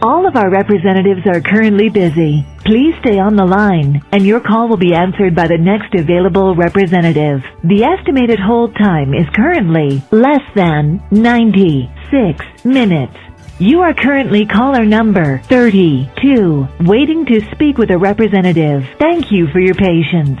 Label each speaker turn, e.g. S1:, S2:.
S1: All of our representatives are currently busy. Please stay on the line, and your call will be answered by the next available representative. The estimated hold time is currently less than 96 minutes. You are currently caller number 32, waiting to speak with a representative. Thank you for your patience.